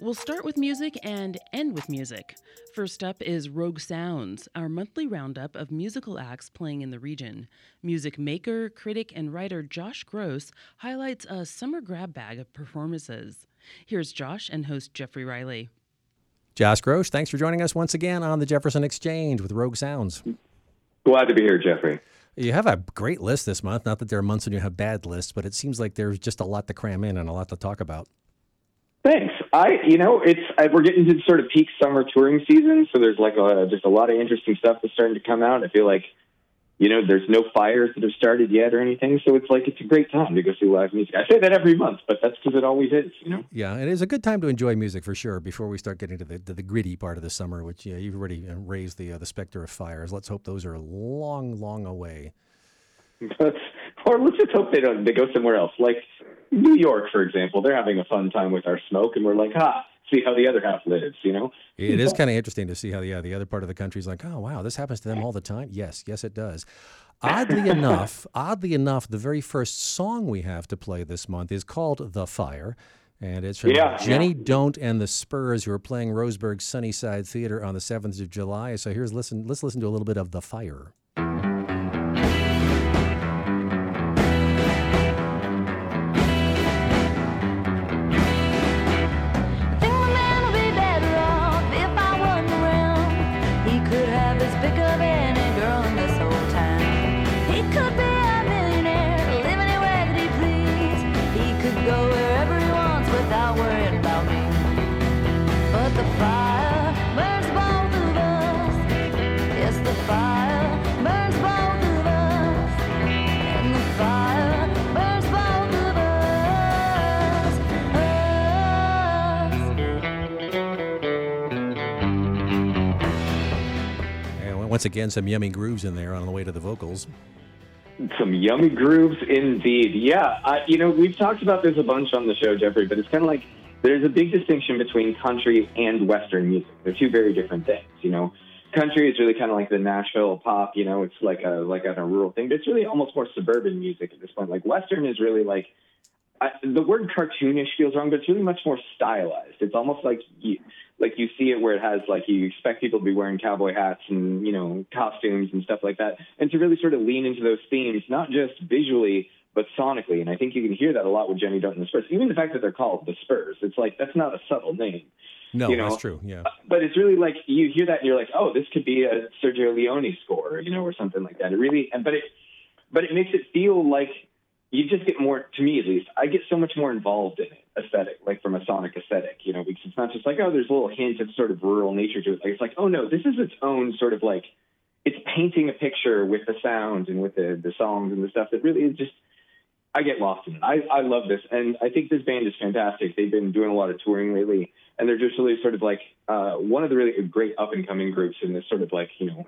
We'll start with music and end with music. First up is Rogue Sounds, our monthly roundup of musical acts playing in the region. Music maker, critic, and writer Josh Gross highlights a summer grab bag of performances. Here's Josh and host Geoffrey Riley. Josh Gross, thanks for joining us once again on the Jefferson Exchange with Rogue Sounds. Glad to be here, Geoffrey. You have a great list this month. Not that there are months when you have bad lists, but it seems like there's just a lot to cram in and a lot to talk about. Thanks. I, you know, it's I, we're getting to sort of peak summer touring season, so there's like a, just a lot of interesting stuff that's starting to come out. I feel like, you know, there's no fires that have started yet or anything, so it's like it's a great time to go see live music. I say that every month, but that's because it always is, you know. Yeah, it is a good time to enjoy music for sure. Before we start getting to the to the gritty part of the summer, which yeah, you've already uh, raised the uh, the specter of fires. Let's hope those are long, long away. or let's just hope they don't. They go somewhere else, like New York, for example. They're having a fun time with our smoke, and we're like, ha, see how the other half lives. You know, it is kind of interesting to see how yeah the other part of the country is like, oh wow, this happens to them all the time. Yes, yes, it does. Oddly enough, oddly enough, the very first song we have to play this month is called "The Fire." And it's from Yeah, Jenny yeah. Don't and the Spurs, who are playing Roseburg Sunnyside Theater on the seventh of July. So here's listen. Let's listen to a little bit of "The Fire." Once again, some yummy grooves in there on the way to the vocals. some yummy grooves indeed. Yeah, I, you know, we've talked about this a bunch on the show, Geoffrey, but it's kind of like there's a big distinction between country and Western music. They're two very different things. You know, country is really kind of like the Nashville pop. You know, it's like a like a rural thing, but it's really almost more suburban music at this point. Like Western is really like I, the word cartoonish feels wrong, but it's really much more stylized. It's almost like you, like you see it where it has like you expect people to be wearing cowboy hats and you know costumes and stuff like that, and to really sort of lean into those themes, not just visually but sonically. And I think you can hear that a lot with Jenny Don't and the Spurs. Even the fact that they're called the Spurs, it's like that's not a subtle name. No, You know, that's true. Yeah. Uh, but it's really like you hear that and you're like, oh, this could be a Sergio Leone score, you know, or something like that. It really, and but it, but it makes it feel like you just get more. To me, at least, I get so much more involved in it, aesthetic, like from a sonic aesthetic, you know, because it's not just like, oh, there's a little hint of sort of rural nature to it. Like it's like, oh no, this is its own sort of like, it's painting a picture with the sounds and with the the songs and the stuff that really is just. I get lost in it. I, I love this, and I think this band is fantastic. They've been doing a lot of touring lately, and they're just really sort of like uh, one of the really great up and coming groups in this sort of like you know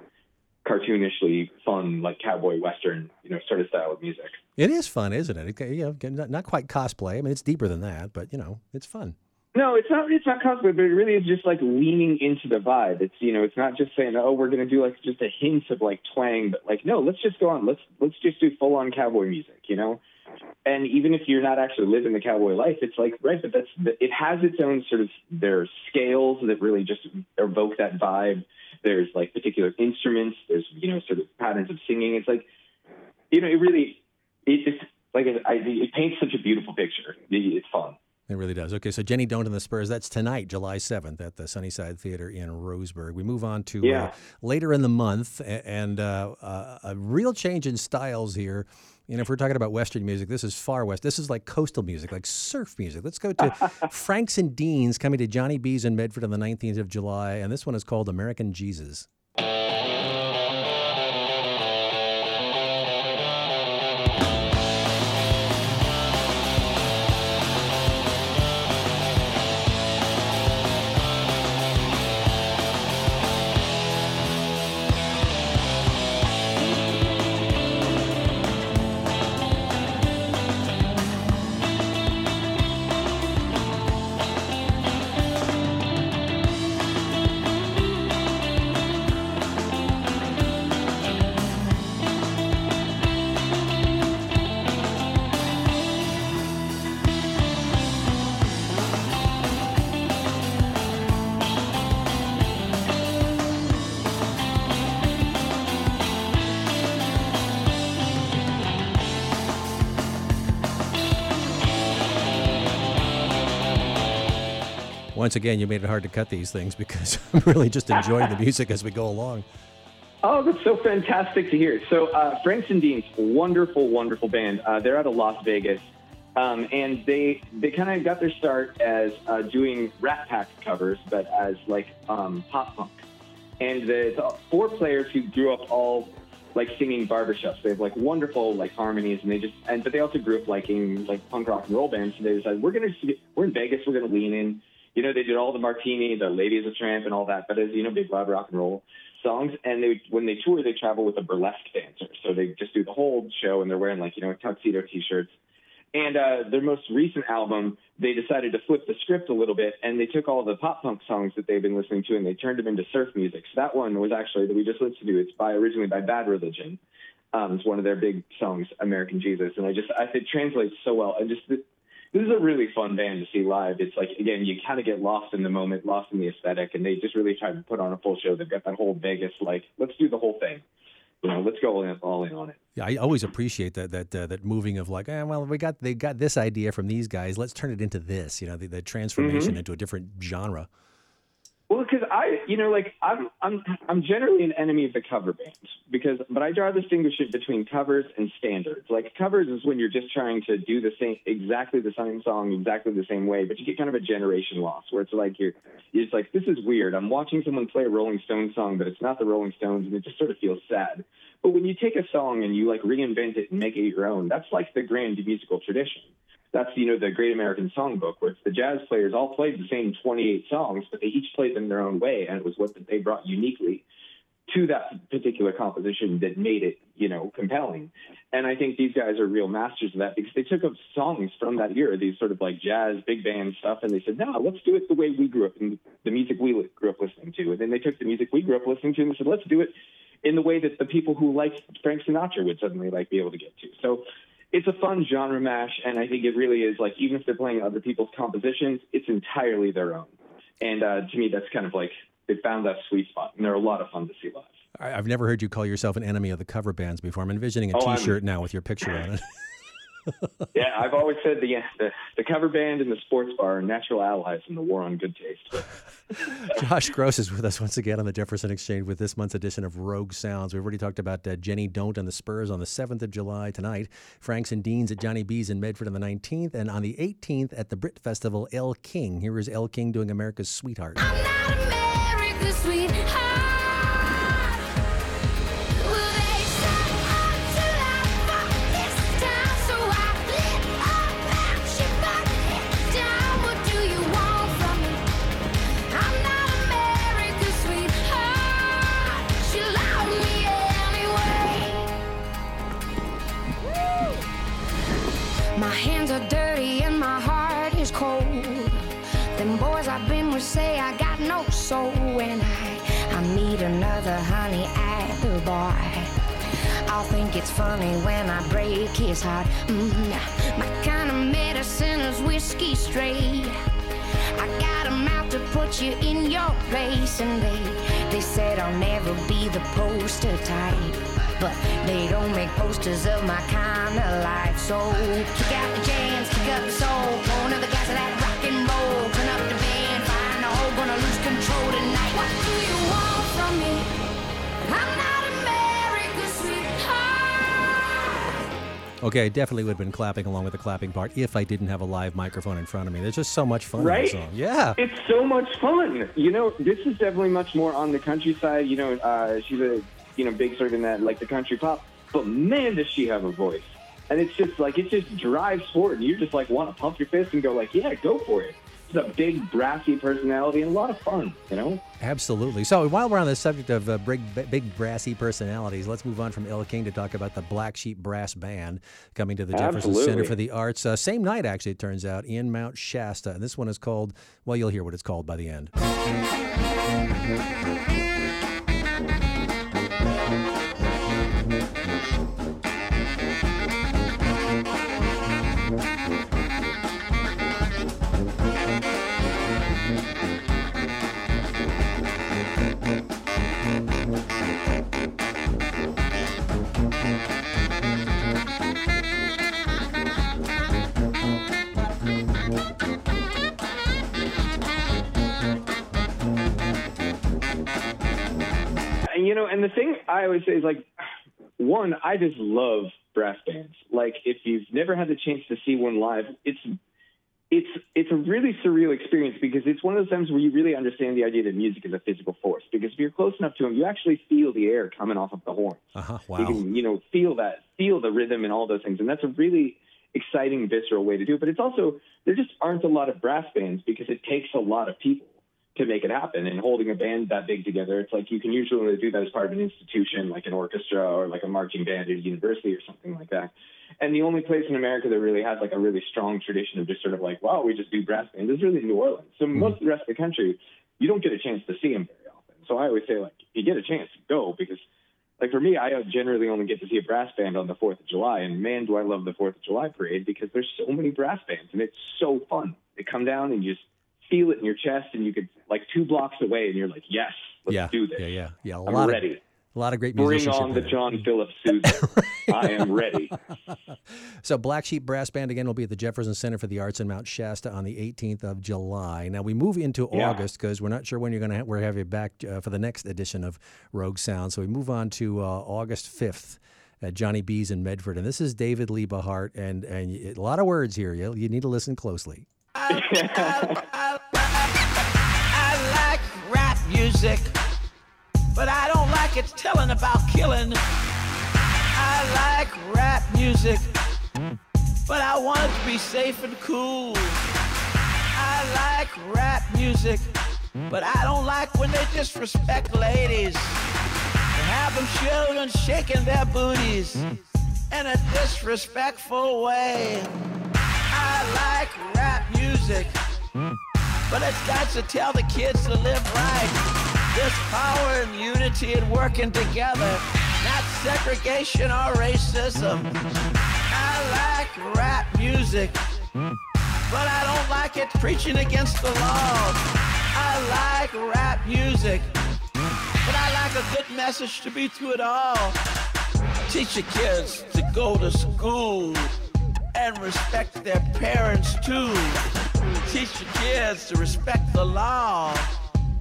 cartoonishly fun like cowboy western you know sort of style of music. It is fun, isn't it? you know, not, quite cosplay. I mean, it's deeper than that, but you know, it's fun. No, it's not. It's not cosplay, but it really is just like leaning into the vibe. It's you know, it's not just saying, oh, we're to do like just a hint of like twang, but like no, let's just go on. Let's let's just do full on cowboy music, you know. And even if you're not actually living the cowboy life, it's like right, but that's it has its own sort of there are scales that really just evoke that vibe. There's like particular instruments. There's you know sort of patterns of singing. It's like you know, it really it like I, it paints such a beautiful picture. It's fun. It really does. Okay, so Jenny Don't and the Spurs, that's tonight, July 7th, at the Sunnyside Theater in Roseburg. We move on to uh, yeah. uh, later in the month, and uh, uh, a real change in styles here. You know, if we're talking about Western music, this is far west. This is like coastal music, like surf music. Let's go to Franks and Deans coming to Johnny B's in Medford on the 19th of July, and this one is called American Jesus. Once again, you made it hard to cut these things because I'm really just enjoying the music as we go along. Oh, that's so fantastic to hear. So, uh, Franks and Deans, wonderful, wonderful band. Uh, they're out of Las Vegas, um, and they they kind of got their start as uh, doing Rat Pack covers, but as like um, pop punk. And the, the four players who grew up all like singing barbershops. They have like wonderful like harmonies, and they just and but they also grew up liking like punk rock and roll bands. So they decided we're gonna we're in Vegas, we're gonna lean in. You know, they did all the Martini, the Lady is a Tramp, and all that. But as you know, big loud rock and roll songs. And they when they tour, they travel with a burlesque dancer. So they just do the whole show, and they're wearing like you know tuxedo t-shirts. And uh, their most recent album, they decided to flip the script a little bit, and they took all the pop punk songs that they've been listening to, and they turned them into surf music. So that one was actually that we just listened to. It's by originally by Bad Religion. Um, it's one of their big songs, American Jesus, and I just I, it translates so well. And just this is a really fun band to see live. It's like again, you kind of get lost in the moment, lost in the aesthetic, and they just really try to put on a full show. They've got that whole Vegas like, let's do the whole thing. You know, let's go all in, all in on it. Yeah, I always appreciate that that uh, that moving of like, eh, well, we got they got this idea from these guys. Let's turn it into this. You know, the, the transformation into a different genre. Well, because I, you know, like I'm, I'm, I'm generally an enemy of the cover bands because, but I draw a distinction between covers and standards. Like covers is when you're just trying to do the same, exactly the same song, exactly the same way, but you get kind of a generation loss where it's like you're, you're just like, this is weird. I'm watching someone play a Rolling Stones song, but it's not the Rolling Stones, and it just sort of feels sad. But when you take a song and you like reinvent it and make it your own, that's like the grand musical tradition that's you know the Great American Songbook, where the jazz players all played the same 28 songs, but they each played them their own way, and it was what they brought uniquely to that particular composition that made it you know compelling. And I think these guys are real masters of that because they took up songs from that era, these sort of like jazz big band stuff, and they said, no, let's do it the way we grew up in the music we grew up listening to. And then they took the music we grew up listening to and said, let's do it in the way that the people who liked Frank Sinatra would suddenly like be able to get to. So it's a fun genre mash, and I think it really is like even if they're playing other people's compositions, it's entirely their own. And uh, to me, that's kind of like they found that sweet spot, and they're a lot of fun to see live. I- I've never heard you call yourself an enemy of the cover bands before. I'm envisioning a Oh, shirt now with your picture on it. Yeah, I've always said the, the the cover band and the sports bar are natural allies in the war on good taste. Josh Gross is with us once again on the Jefferson Exchange with this month's edition of Rogue Sounds. We've already talked about uh, Jenny Don't and the Spurs on the 7th of July tonight, Franks and Deans at Johnny B's in Medford on the 19th, and on the 18th at the Britt Festival, Elle King. Here is Elle King doing America's Sweetheart. Say I got no soul when I I meet another honey at the bar. I'll think it's funny when I break his heart. Mm, my kind of medicine is whiskey straight. I got a mouth to put you in your place, and they they said I'll never be the poster type. But they don't make posters of my kind of life. So kick out the jams, kick up the soul, pour another Okay, I definitely would have been clapping along with the clapping part if I didn't have a live microphone in front of me. There's just so much fun Right? Yeah. It's so much fun. You know, this is definitely much more on the countryside. You know, uh, she's a you know big sort of in that like the country pop, but man, does she have a voice! And it's just like it just drives forward, and you just like want to pump your fist and go like, yeah, go for it. It's a big brassy personality and a lot of fun. You know. Absolutely. So while we're on the subject of uh, big, big brassy personalities, let's move on from Elle King to talk about the Black Sheep Brass Band coming to the Jefferson Center for the Arts. Uh, same night, actually, it turns out, in Mount Shasta. And this one is called, well, you'll hear what it's called by the end. And the thing I always say is like, one, I just love brass bands. Like, if you've never had the chance to see one live, it's it's it's a really surreal experience because it's one of those times where you really understand the idea that music is a physical force. Because if you're close enough to them, you actually feel the air coming off of the horns. Uh-huh. You Wow. can, you know, feel that, feel the rhythm and all those things. And that's a really exciting, visceral way to do it. But it's also, there just aren't a lot of brass bands because it takes a lot of people to make it happen. And holding a band that big together, it's like you can usually do that as part of an institution, like an orchestra or like a marching band at a university or something like that. And the only place in America that really has like a really strong tradition of just sort of like, wow, we just do brass bands is really New Orleans. So hmm. most of the rest of the country, you don't get a chance to see them very often. So I always say, like, if you get a chance, go because like for me, I uh, generally only get to see a brass band on the Fourth of July, and man, do I love the Fourth of July parade because there's so many brass bands, and it's so fun. They come down and you just feel it in your chest, and you could like two blocks away, and you're like, yes, let's yeah. do this. Yeah, yeah, yeah. A I'm lot ready. of a lot of great Bring musicianship on the there. John Philip Sousa. I am ready. So Black Sheep Brass Band again will be at the Jefferson Center for the Arts in Mount Shasta on the 18th of July. Now we move into Yeah. August because we're not sure when you're going to ha- we're have you back uh, for the next edition of Rogue Sound. So we move on to uh, August 5th at Johnny B's in Medford, and this is David Liebe Hart, and and y- a lot of words here. You you need to listen closely. Music, but I don't like it telling about killing. I like rap music, but I want it to be safe and cool. I like rap music, but I don't like when they disrespect ladies. And have them children shaking their booties in a disrespectful way. I like rap music. But it's got to tell the kids to live right. This power and unity and working together, not segregation or racism. I like rap music, but I don't like it preaching against the law. I like rap music, but I like a good message to be through it all. Teach your kids to go to school and respect their parents too. Teach your kids to respect the law.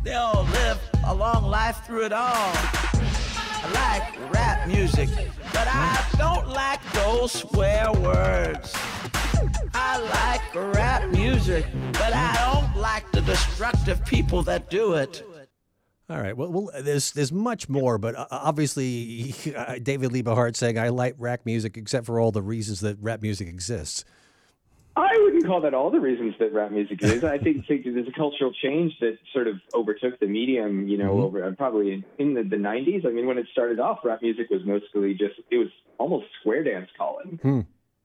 They'll live a long life through it all. I like rap music, but I don't like those swear words. I like rap music, but I don't like the destructive people that do it. All right. Well, well there's there's much more, but uh, obviously uh, David Lee saying I like rap music except for all the reasons that rap music exists. I wouldn't call that all the reasons that rap music is. I think, think there's a cultural change that sort of overtook the medium, you know, over uh, probably in, in the, the 90s. I mean, when it started off, rap music was mostly just, it was almost square dance calling,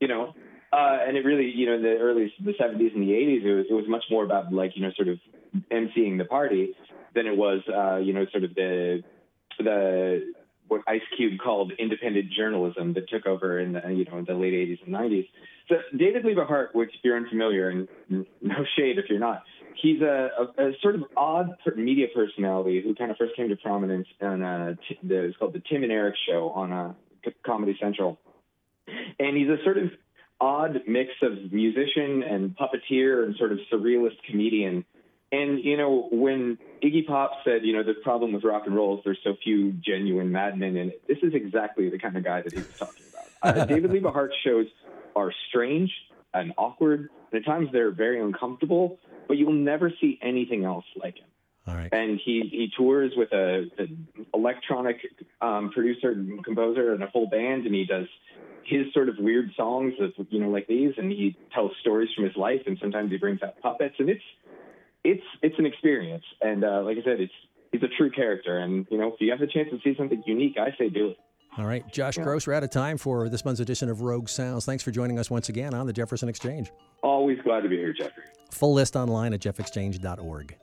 you know? Uh, and it really, you know, in the early, the 70s and the 80s, it was, it was much more about like, you know, sort of emceeing the party than it was, uh, you know, sort of the, the, what Ice Cube called independent journalism that took over in the, you know, in the late 80s and 90s. So David Liebe Hart, which if you're unfamiliar, and no shade if you're not, he's a, a, a sort of odd media personality who kind of first came to prominence on uh, t- the, it's called the Tim and Eric Show on uh, C- Comedy Central, and he's a sort of odd mix of musician and puppeteer and sort of surrealist comedian. And you know, when Iggy Pop said, you know, the problem with rock and roll is there's so few genuine madmen in it. This is exactly the kind of guy that he was talking about. Uh, David Liebe Hart shows are strange and awkward, and at times they're very uncomfortable, but you'll never see anything else like him. All right. And he, he tours with a, an electronic um, producer and composer and a full band, and he does his sort of weird songs, of, you know, like these, and he tells stories from his life, and sometimes he brings out puppets, and it's it's it's an experience. And uh, like I said, it's he's a true character, and you know, if you have the chance to see something unique, I say do it. All right. Josh Gross, we're out of time for this month's edition of Rogue Sounds. Thanks for joining us once again on the Jefferson Exchange. Always glad to be here, Geoffrey. Full list online at jeffexchange.org.